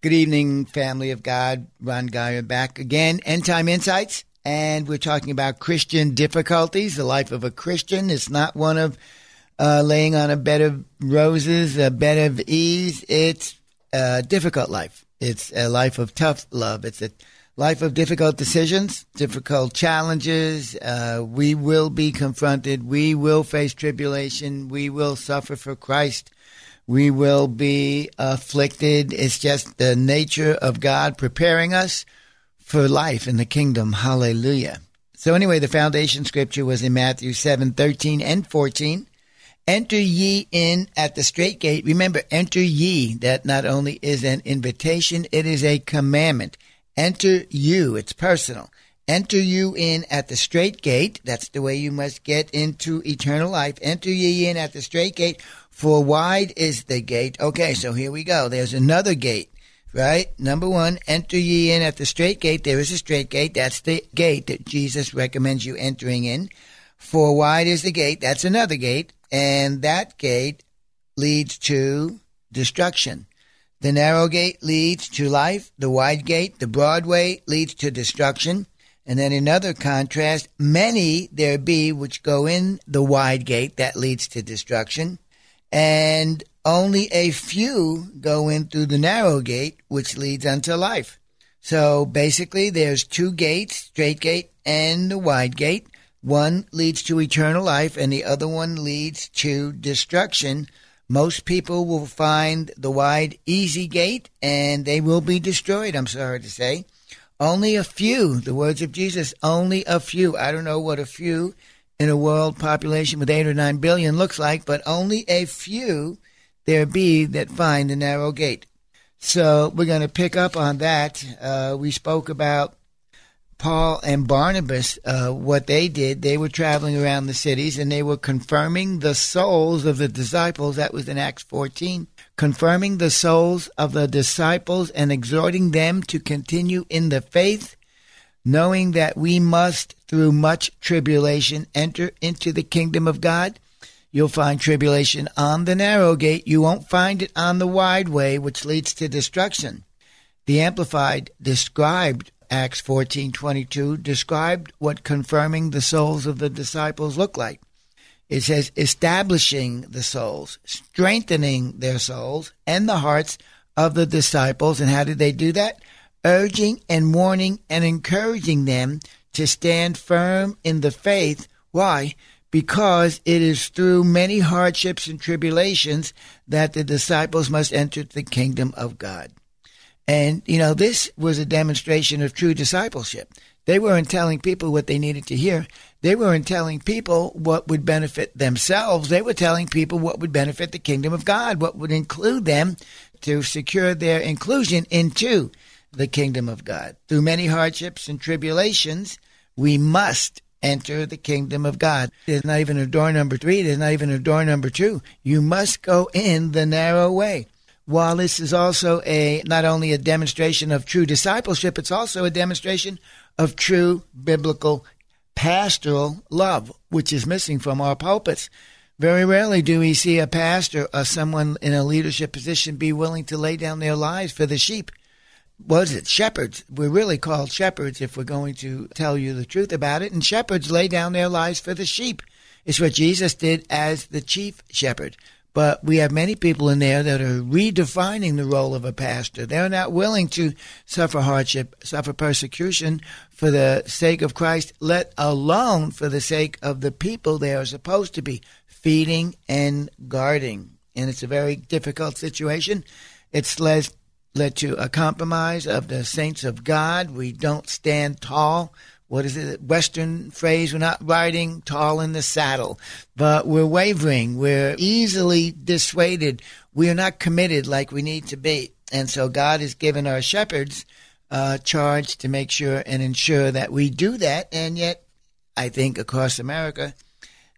Good evening, family of God. Ron Geyer back again. End Time Insights. And we're talking about Christian difficulties. The life of a Christian is not one of uh, laying on a bed of roses, a bed of ease. It's a difficult life. It's a life of tough love. It's a life of difficult decisions, difficult challenges. Uh, we will be confronted. We will face tribulation. We will suffer for Christ we will be afflicted. It's just the nature of God preparing us for life in the kingdom. Hallelujah. So anyway, the foundation scripture was in Matthew 7, 13 and 14. Enter ye in at the straight gate. Remember, enter ye. That not only is an invitation, it is a commandment. Enter you. It's personal. Enter you in at the straight gate. That's the way you must get into eternal life. Enter ye in at the straight gate. For wide is the gate. Okay, so here we go. There's another gate, right? Number one, enter ye in at the straight gate. There is a straight gate. That's the gate that Jesus recommends you entering in. For wide is the gate. That's another gate. And that gate leads to destruction. The narrow gate leads to life. The wide gate, the broad way, leads to destruction. And then in another contrast, many there be which go in the wide gate that leads to destruction and only a few go in through the narrow gate, which leads unto life. So basically, there's two gates, straight gate and the wide gate. One leads to eternal life, and the other one leads to destruction. Most people will find the wide, easy gate, and they will be destroyed, I'm sorry to say. Only a few, the words of Jesus, only a few. I don't know what a few in a world population with 8 or 9 billion looks like, but only a few there be that find the narrow gate. So we're going to pick up on that. Uh, we spoke about Paul and Barnabas, uh, what they did. They were traveling around the cities and they were confirming the souls of the disciples. That was in Acts 14. Confirming the souls of the disciples and exhorting them to continue in the faith knowing that we must, through much tribulation, enter into the kingdom of God. You'll find tribulation on the narrow gate. You won't find it on the wide way, which leads to destruction. The Amplified described Acts 14:22 described what confirming the souls of the disciples looked like. It says establishing the souls, strengthening their souls and the hearts of the disciples. And how did they do that? urging and warning and encouraging them to stand firm in the faith. Why? Because it is through many hardships and tribulations that the disciples must enter the kingdom of God. And, you know, this was a demonstration of true discipleship. They weren't telling people what they needed to hear. They weren't telling people what would benefit themselves. They were telling people what would benefit the kingdom of God, what would include them to secure their inclusion into the kingdom of God. Through many hardships and tribulations, we must enter the kingdom of God. There's not even a door number three, there's not even a door number two. You must go in the narrow way. While this is also a not only a demonstration of true discipleship, it's also a demonstration of true biblical pastoral love, which is missing from our pulpits. Very rarely do we see a pastor or someone in a leadership position be willing to lay down their lives for the sheep was it shepherds? We're really called shepherds if we're going to tell you the truth about it. And shepherds lay down their lives for the sheep. It's what Jesus did as the chief shepherd. But we have many people in there that are redefining the role of a pastor. They're not willing to suffer hardship, suffer persecution for the sake of Christ, let alone for the sake of the people they are supposed to be feeding and guarding. And it's a very difficult situation. It's led, led to a compromise of the saints of God. We don't stand tall what is it, Western phrase? We're not riding tall in the saddle, but we're wavering. We're easily dissuaded. We are not committed like we need to be. And so God has given our shepherds uh, charge to make sure and ensure that we do that. And yet, I think across America,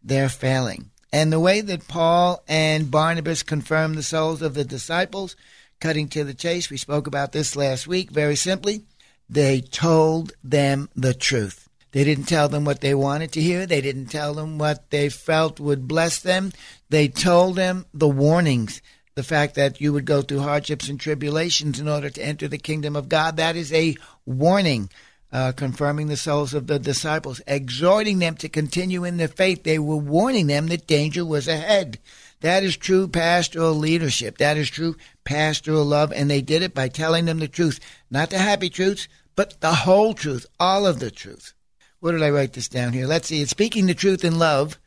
they're failing. And the way that Paul and Barnabas confirmed the souls of the disciples, cutting to the chase, we spoke about this last week very simply they told them the truth. They didn't tell them what they wanted to hear. They didn't tell them what they felt would bless them. They told them the warnings, the fact that you would go through hardships and tribulations in order to enter the kingdom of God. That is a warning, uh, confirming the souls of the disciples, exhorting them to continue in their faith. They were warning them that danger was ahead. That is true pastoral leadership. That is true pastoral love. And they did it by telling them the truth, not the happy truths, but the whole truth, all of the truth. Where did I write this down here? Let's see. It's speaking the truth in love.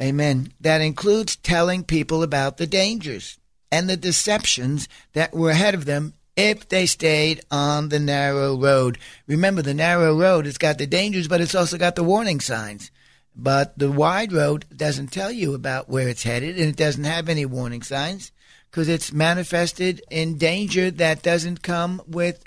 Amen. That includes telling people about the dangers and the deceptions that were ahead of them if they stayed on the narrow road. Remember, the narrow road, it's got the dangers, but it's also got the warning signs. But the wide road doesn't tell you about where it's headed, and it doesn't have any warning signs because it's manifested in danger that doesn't come with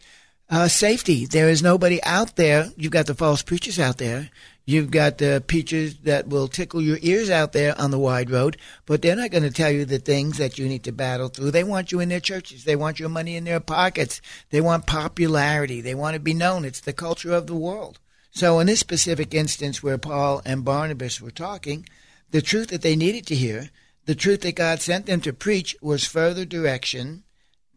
uh, safety. There is nobody out there. You've got the false preachers out there. You've got the preachers that will tickle your ears out there on the wide road, but they're not going to tell you the things that you need to battle through. They want you in their churches. They want your money in their pockets. They want popularity. They want to be known. It's the culture of the world. So, in this specific instance where Paul and Barnabas were talking, the truth that they needed to hear, the truth that God sent them to preach, was further direction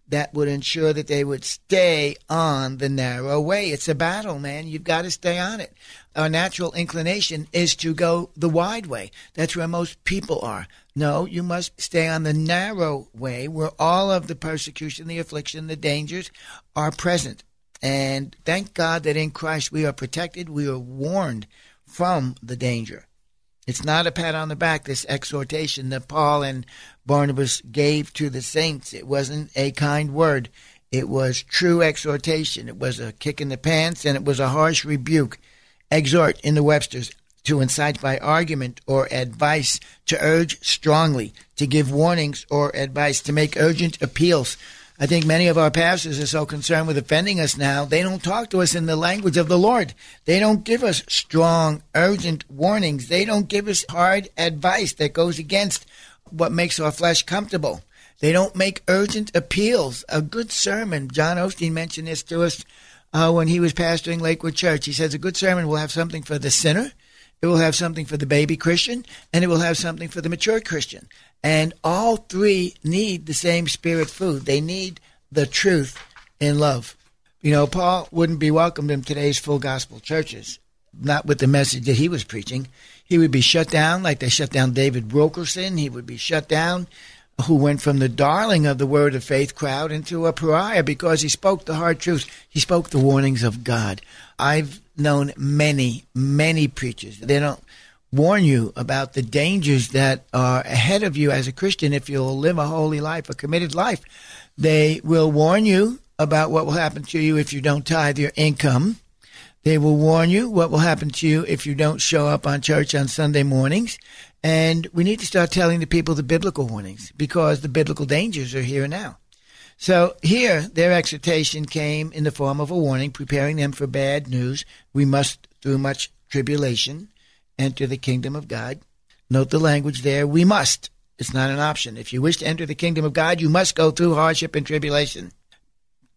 that would ensure that they would stay on the narrow way. It's a battle, man. You've got to stay on it. Our natural inclination is to go the wide way. That's where most people are. No, you must stay on the narrow way where all of the persecution, the affliction, the dangers are present. And thank God that in Christ we are protected, we are warned from the danger. It's not a pat on the back, this exhortation that Paul and Barnabas gave to the saints. It wasn't a kind word. It was true exhortation. It was a kick in the pants and it was a harsh rebuke. Exhort in the Webster's to incite by argument or advice, to urge strongly, to give warnings or advice, to make urgent appeals. I think many of our pastors are so concerned with offending us now, they don't talk to us in the language of the Lord. They don't give us strong, urgent warnings. They don't give us hard advice that goes against what makes our flesh comfortable. They don't make urgent appeals. A good sermon, John Osteen mentioned this to us uh, when he was pastoring Lakewood Church. He says a good sermon will have something for the sinner, it will have something for the baby Christian, and it will have something for the mature Christian. And all three need the same spirit food. They need the truth in love. You know, Paul wouldn't be welcomed in today's full gospel churches, not with the message that he was preaching. He would be shut down like they shut down David Wilkerson. He would be shut down, who went from the darling of the Word of Faith crowd into a pariah because he spoke the hard truth. He spoke the warnings of God. I've known many, many preachers. They don't warn you about the dangers that are ahead of you as a Christian if you'll live a holy life, a committed life. They will warn you about what will happen to you if you don't tithe your income. They will warn you what will happen to you if you don't show up on church on Sunday mornings. And we need to start telling the people the biblical warnings because the biblical dangers are here now. So here, their exhortation came in the form of a warning, preparing them for bad news. We must, through much tribulation, enter the kingdom of God. Note the language there. We must. It's not an option. If you wish to enter the kingdom of God, you must go through hardship and tribulation.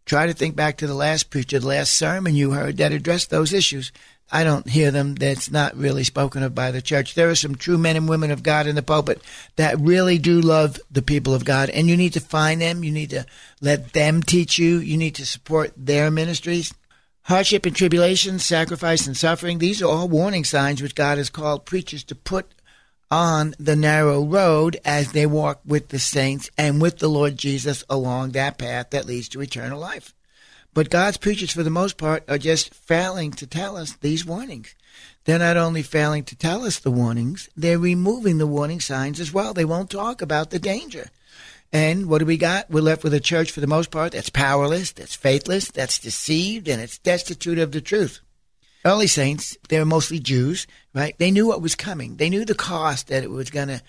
Try to think back to the last preacher, the last sermon you heard that addressed those issues. I don't hear them. That's not really spoken of by the church. There are some true men and women of God in the pulpit that really do love the people of God, and you need to find them. You need to let them teach you. You need to support their ministries. Hardship and tribulation, sacrifice and suffering, these are all warning signs which God has called preachers to put on the narrow road as they walk with the saints and with the Lord Jesus along that path that leads to eternal life. But God's preachers, for the most part, are just failing to tell us these warnings. They're not only failing to tell us the warnings, they're removing the warning signs as well. They won't talk about the danger. And what do we got? We're left with a church, for the most part, that's powerless, that's faithless, that's deceived, and it's destitute of the truth. Early saints, they were mostly Jews, right? They knew what was coming. They knew the cost that it was going to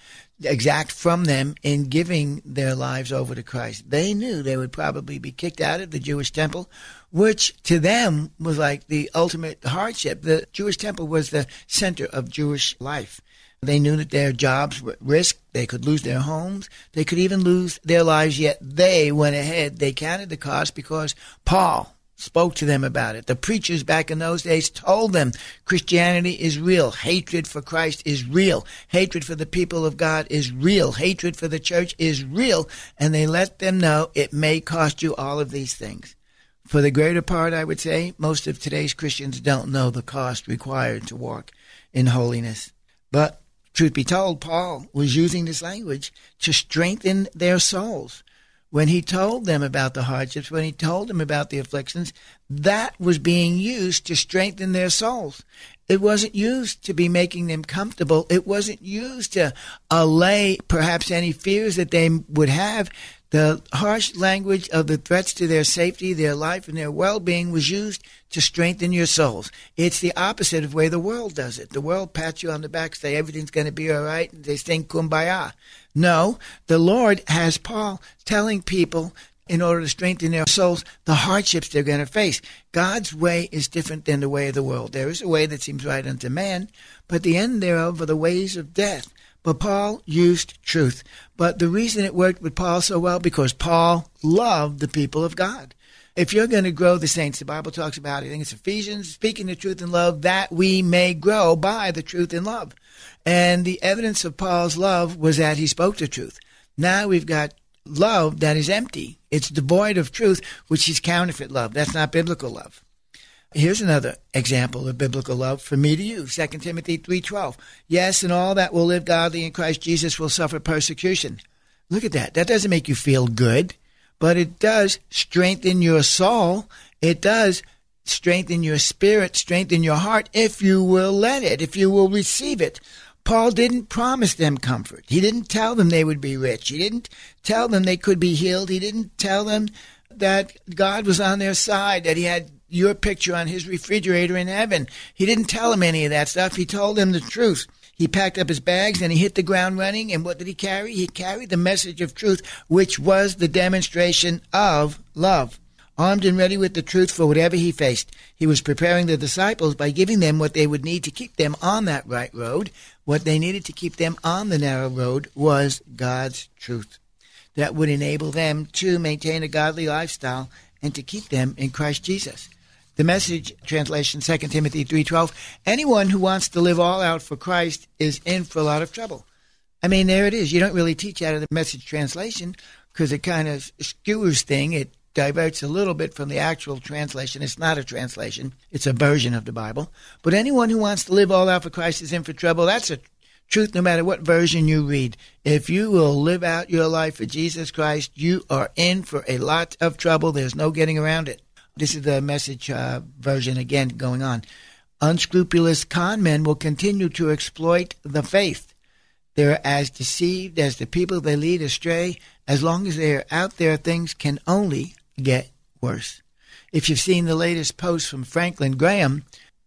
exact from them in giving their lives over to Christ. They knew they would probably be kicked out of the Jewish temple, which to them was like the ultimate hardship. The Jewish temple was the center of Jewish life. They knew that their jobs were at risk. They could lose their homes. They could even lose their lives, yet they went ahead. They counted the cost because Paul spoke to them about it. The preachers back in those days told them Christianity is real. Hatred for Christ is real. Hatred for the people of God is real. Hatred for the church is real. And they let them know it may cost you all of these things. For the greater part, I would say, most of today's Christians don't know the cost required to walk in holiness. But Truth be told, Paul was using this language to strengthen their souls. When he told them about the hardships, when he told them about the afflictions, that was being used to strengthen their souls. It wasn't used to be making them comfortable. It wasn't used to allay perhaps any fears that they would have. The harsh language of the threats to their safety, their life, and their well being was used to strengthen your souls. It's the opposite of way the world does it. The world pats you on the back, say everything's going to be all right, and they sing kumbaya. No, the Lord has Paul telling people in order to strengthen their souls the hardships they're going to face. God's way is different than the way of the world. There is a way that seems right unto man, but the end thereof are the ways of death. But Paul used truth. But the reason it worked with Paul so well because Paul loved the people of God. If you're going to grow the saints, the Bible talks about, I think it's Ephesians, speaking the truth in love, that we may grow by the truth in love. And the evidence of Paul's love was that he spoke the truth. Now we've got love that is empty. It's devoid of truth, which is counterfeit love. That's not biblical love. Here's another example of biblical love for me to you. 2 Timothy 3:12. Yes, and all that will live godly in Christ Jesus will suffer persecution. Look at that. That doesn't make you feel good, but it does strengthen your soul. It does strengthen your spirit, strengthen your heart if you will let it, if you will receive it. Paul didn't promise them comfort. He didn't tell them they would be rich. He didn't tell them they could be healed. He didn't tell them that God was on their side, that he had your picture on his refrigerator in heaven. He didn't tell him any of that stuff. He told him the truth. He packed up his bags and he hit the ground running. And what did he carry? He carried the message of truth, which was the demonstration of love. Armed and ready with the truth for whatever he faced, he was preparing the disciples by giving them what they would need to keep them on that right road. What they needed to keep them on the narrow road was God's truth. That would enable them to maintain a godly lifestyle and to keep them in Christ Jesus the message translation 2 timothy 3.12 anyone who wants to live all out for christ is in for a lot of trouble. I mean there it is. You don't really teach out of the message translation because it kind of skewers thing. It diverts a little bit from the actual translation. It's not a translation. It's a version of the bible. But anyone who wants to live all out for christ is in for trouble. That's a truth no matter what version you read. If you will live out your life for jesus christ you are in for a lot of trouble. There's no getting around it this is the message uh, version again going on. Unscrupulous con men will continue to exploit the faith. They're as deceived as the people they lead astray. As long as they're out there, things can only get worse. If you've seen the latest post from Franklin Graham,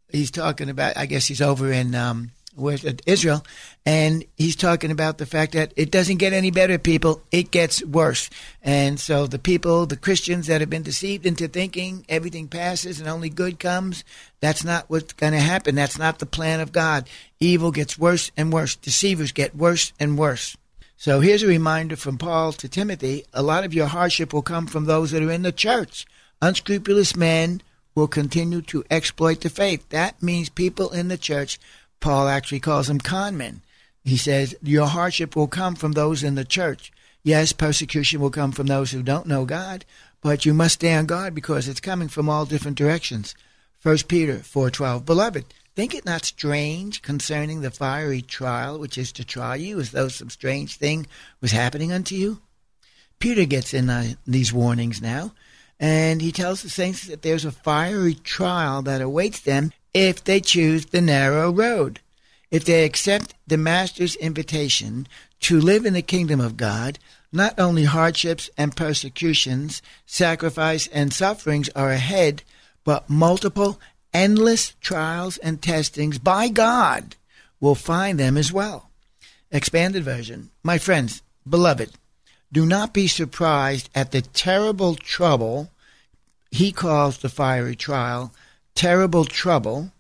he's talking about, I guess he's over in um, with Israel, and he's talking about the fact that it doesn't get any better, people. It gets worse. And so the people, the Christians that have been deceived into thinking everything passes and only good comes, that's not what's going to happen. That's not the plan of God. Evil gets worse and worse. Deceivers get worse and worse. So here's a reminder from Paul to Timothy a lot of your hardship will come from those that are in the church. Unscrupulous men will continue to exploit the faith. That means people in the church Paul actually calls them conmen. He says, Your hardship will come from those in the church. Yes, persecution will come from those who don't know God, but you must stay on guard because it's coming from all different directions. 1 Peter 4:12 Beloved, Think it not strange concerning the fiery trial which is to try you, as though some strange thing was happening unto you? Peter gets in uh, these warnings now, and he tells the saints that there's a fiery trial that awaits them if they choose the narrow road. If they accept the Master's invitation to live in the kingdom of God, not only hardships and persecutions, sacrifice and sufferings are ahead, but multiple endless trials and testings by God will find them as well. Expanded version. My friends, beloved, do not be surprised at the terrible trouble he calls the fiery trial, terrible trouble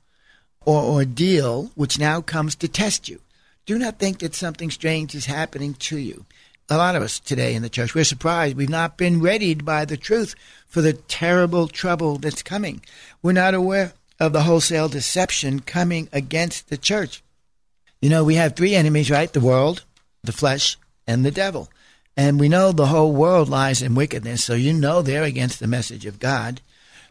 or ordeal which now comes to test you. Do not think that something strange is happening to you. A lot of us today in the church, we're surprised. We've not been readied by the truth for the terrible trouble that's coming. We're not aware of the wholesale deception coming against the church. You know, we have three enemies, right? The world, the flesh, and the devil. And we know the whole world lies in wickedness, so you know they're against the message of God.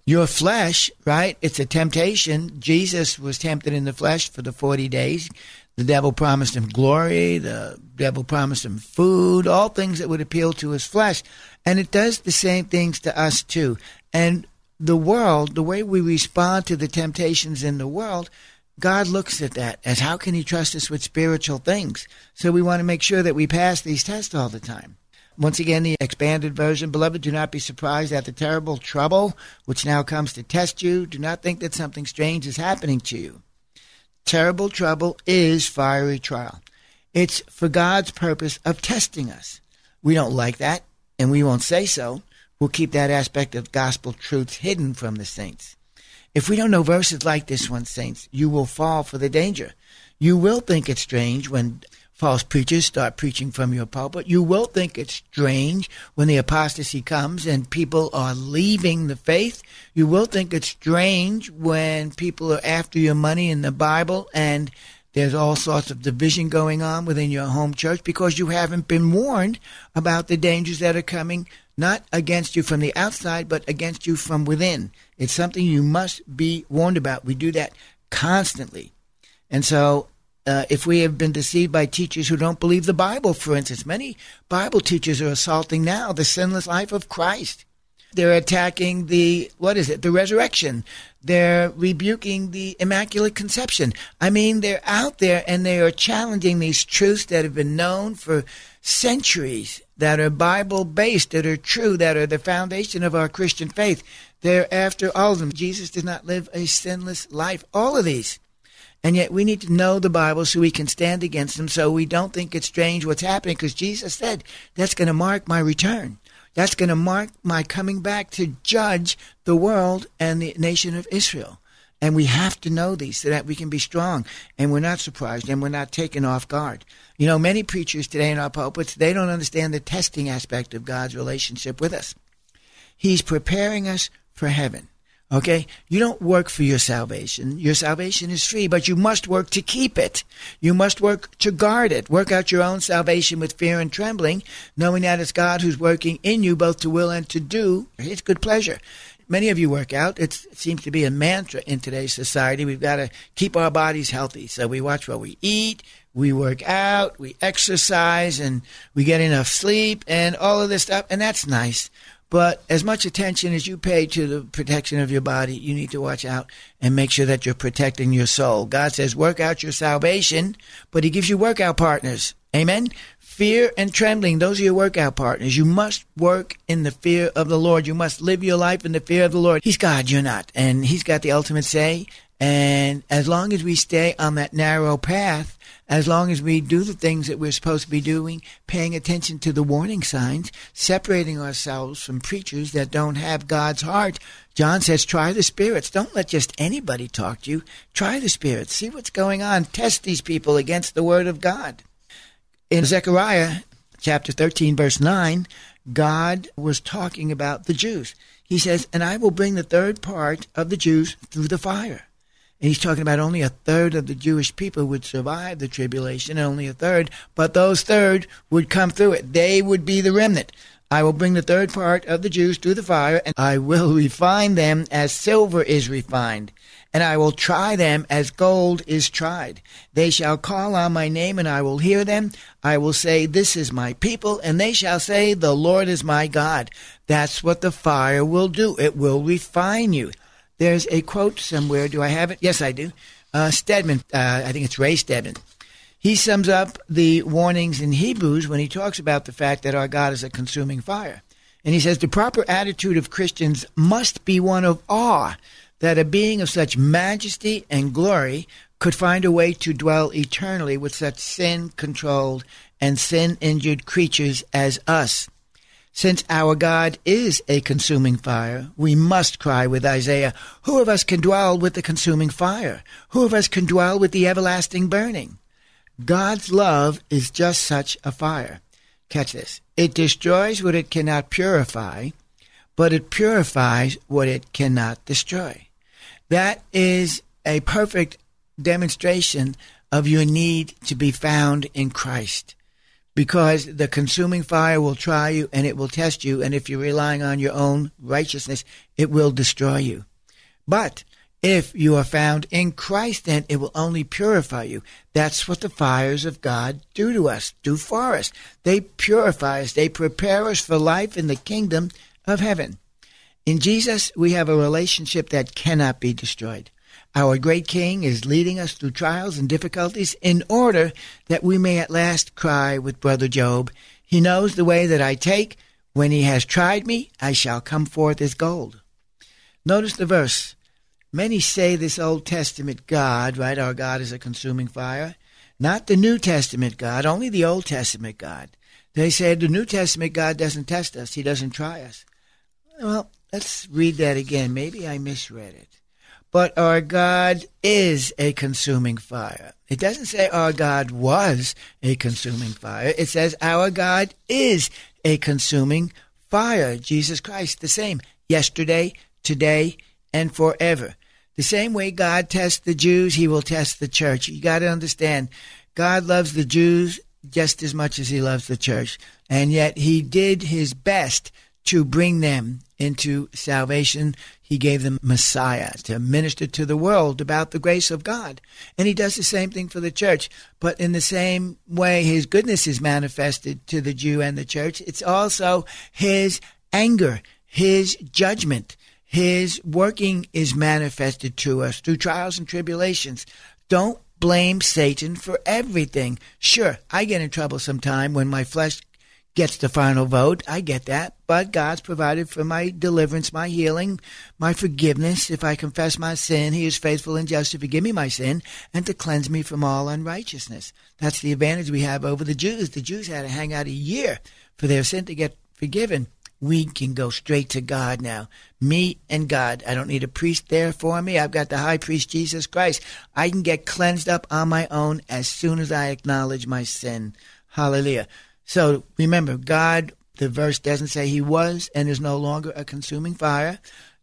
Your flesh, right? It's a temptation. Jesus was tempted in the flesh for the 40 days. The devil promised him glory. The devil promised him food, all things that would appeal to his flesh. And it does the same things to us too. And the world, the way we respond to the temptations in the world, God looks at that as how can He trust us with spiritual things? So we want to make sure that we pass these tests all the time. Once again, the expanded version. Beloved, do not be surprised at the terrible trouble which now comes to test you. Do not think that something strange is happening to you. Terrible trouble is fiery trial. It's for God's purpose of testing us. We don't like that, and we won't say so We'll keep that aspect of gospel truths hidden from the saints. If we don't know verses like this one, saints, you will fall for the danger. You will think it's strange when false preachers start preaching from your pulpit. You will think it's strange when the apostasy comes and people are leaving the faith. You will think it's strange when people are after your money in the Bible and there's all sorts of division going on within your home church because you haven't been warned about the dangers that are coming not against you from the outside, but against you from within. It's something you must be warned about. We do that constantly. And so, uh, if we have been deceived by teachers who don't believe the Bible, for instance, many Bible teachers are assaulting now the sinless life of Christ. They're attacking the, what is it, the resurrection. They're rebuking the Immaculate Conception. I mean, they're out there and they are challenging these truths that have been known for centuries that are Bible based, that are true, that are the foundation of our Christian faith. They're after all of them. Jesus did not live a sinless life. All of these. And yet we need to know the Bible so we can stand against them so we don't think it's strange what's happening because Jesus said that's going to mark my return. That's going to mark my coming back to judge the world and the nation of Israel. And we have to know these so that we can be strong and we're not surprised and we're not taken off guard. You know, many preachers today in our pulpits, they don't understand the testing aspect of God's relationship with us. He's preparing us for heaven. Okay? You don't work for your salvation. Your salvation is free, but you must work to keep it. You must work to guard it. Work out your own salvation with fear and trembling, knowing that it's God who's working in you both to will and to do his good pleasure many of you work out. It's, it seems to be a mantra in today's society. We've got to keep our bodies healthy. So we watch what we eat, we work out, we exercise, and we get enough sleep and all of this stuff. And that's nice. But as much attention as you pay to the protection of your body, you need to watch out and make sure that you're protecting your soul. God says, work out your salvation, but He gives you workout partners. Amen. Fear and trembling, those are your workout partners. You must work in the fear of the Lord. You must live your life in the fear of the Lord. He's God, you're not. And He's got the ultimate say. And as long as we stay on that narrow path, as long as we do the things that we're supposed to be doing, paying attention to the warning signs, separating ourselves from preachers that don't have God's heart, John says, try the spirits. Don't let just anybody talk to you. Try the spirits. See what's going on. Test these people against the word of God. In Zechariah chapter 13, verse 9, God was talking about the Jews. He says, And I will bring the third part of the Jews through the fire. And he's talking about only a third of the Jewish people would survive the tribulation, only a third, but those third would come through it. They would be the remnant. I will bring the third part of the Jews through the fire, and I will refine them as silver is refined, and I will try them as gold is tried. They shall call on my name, and I will hear them. I will say, This is my people, and they shall say, The Lord is my God. That's what the fire will do. It will refine you. There's a quote somewhere. Do I have it? Yes, I do. Uh, Stedman, uh, I think it's Ray Stedman. He sums up the warnings in Hebrews when he talks about the fact that our God is a consuming fire. And he says the proper attitude of Christians must be one of awe that a being of such majesty and glory could find a way to dwell eternally with such sin controlled and sin injured creatures as us. Since our God is a consuming fire, we must cry with Isaiah, Who of us can dwell with the consuming fire? Who of us can dwell with the everlasting burning? God's love is just such a fire. Catch this. It destroys what it cannot purify, but it purifies what it cannot destroy. That is a perfect demonstration of your need to be found in Christ. Because the consuming fire will try you and it will test you, and if you're relying on your own righteousness, it will destroy you. But if you are found in Christ, then it will only purify you. That's what the fires of God do to us, do for us. They purify us, they prepare us for life in the kingdom of heaven. In Jesus, we have a relationship that cannot be destroyed. Our great King is leading us through trials and difficulties in order that we may at last cry with Brother Job, He knows the way that I take. When He has tried me, I shall come forth as gold. Notice the verse. Many say this Old Testament God, right? Our God is a consuming fire. Not the New Testament God, only the Old Testament God. They say the New Testament God doesn't test us, He doesn't try us. Well, let's read that again. Maybe I misread it. But our God is a consuming fire. It doesn't say our God was a consuming fire. It says our God is a consuming fire. Jesus Christ, the same yesterday, today, and forever. The same way God tests the Jews, he will test the church. You got to understand, God loves the Jews just as much as he loves the church. And yet he did his best to bring them into salvation. He gave them Messiah to minister to the world about the grace of God. And he does the same thing for the church. But in the same way his goodness is manifested to the Jew and the church, it's also his anger, his judgment his working is manifested to us through trials and tribulations. Don't blame Satan for everything. Sure, I get in trouble sometime when my flesh gets the final vote. I get that. But God's provided for my deliverance, my healing, my forgiveness. If I confess my sin, He is faithful and just to forgive me my sin and to cleanse me from all unrighteousness. That's the advantage we have over the Jews. The Jews had to hang out a year for their sin to get forgiven we can go straight to God now. Me and God. I don't need a priest there for me. I've got the high priest, Jesus Christ. I can get cleansed up on my own as soon as I acknowledge my sin. Hallelujah. So remember, God, the verse doesn't say he was and is no longer a consuming fire.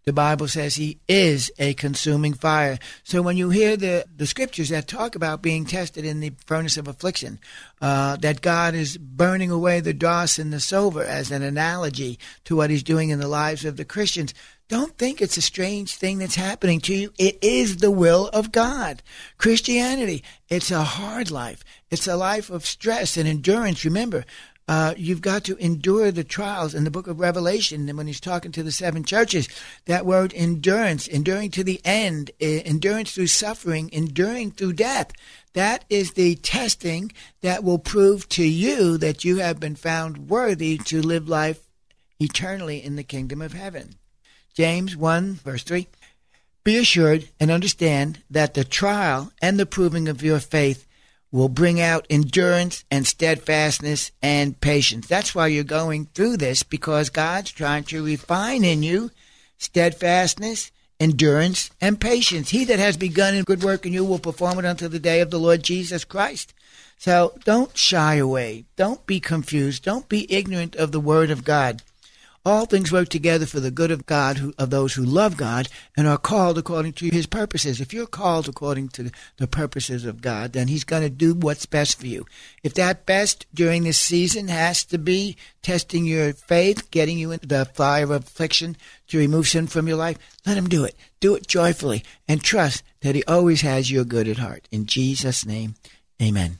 The Bible says he is a consuming fire. So when you hear the, the scriptures that talk about being tested in the furnace of affliction, uh, that God is burning away the dross and the silver as an analogy to what he's doing in the lives of the Christians, don't think it's a strange thing that's happening to you. It is the will of God. Christianity, it's a hard life. It's a life of stress and endurance. Remember, uh, you've got to endure the trials in the book of Revelation. And when he's talking to the seven churches, that word endurance, enduring to the end, endurance through suffering, enduring through death. That is the testing that will prove to you that you have been found worthy to live life eternally in the kingdom of heaven. James 1, verse 3. Be assured and understand that the trial and the proving of your faith will bring out endurance and steadfastness and patience. That's why you're going through this because God's trying to refine in you steadfastness, endurance, and patience. He that has begun a good work in you will perform it until the day of the Lord Jesus Christ. So don't shy away. Don't be confused. Don't be ignorant of the Word of God. All things work together for the good of God, who, of those who love God and are called according to his purposes. If you're called according to the purposes of God, then he's going to do what's best for you. If that best during this season has to be testing your faith, getting you into the fire of affliction to remove sin from your life, let him do it. Do it joyfully and trust that he always has your good at heart. In Jesus' name, amen.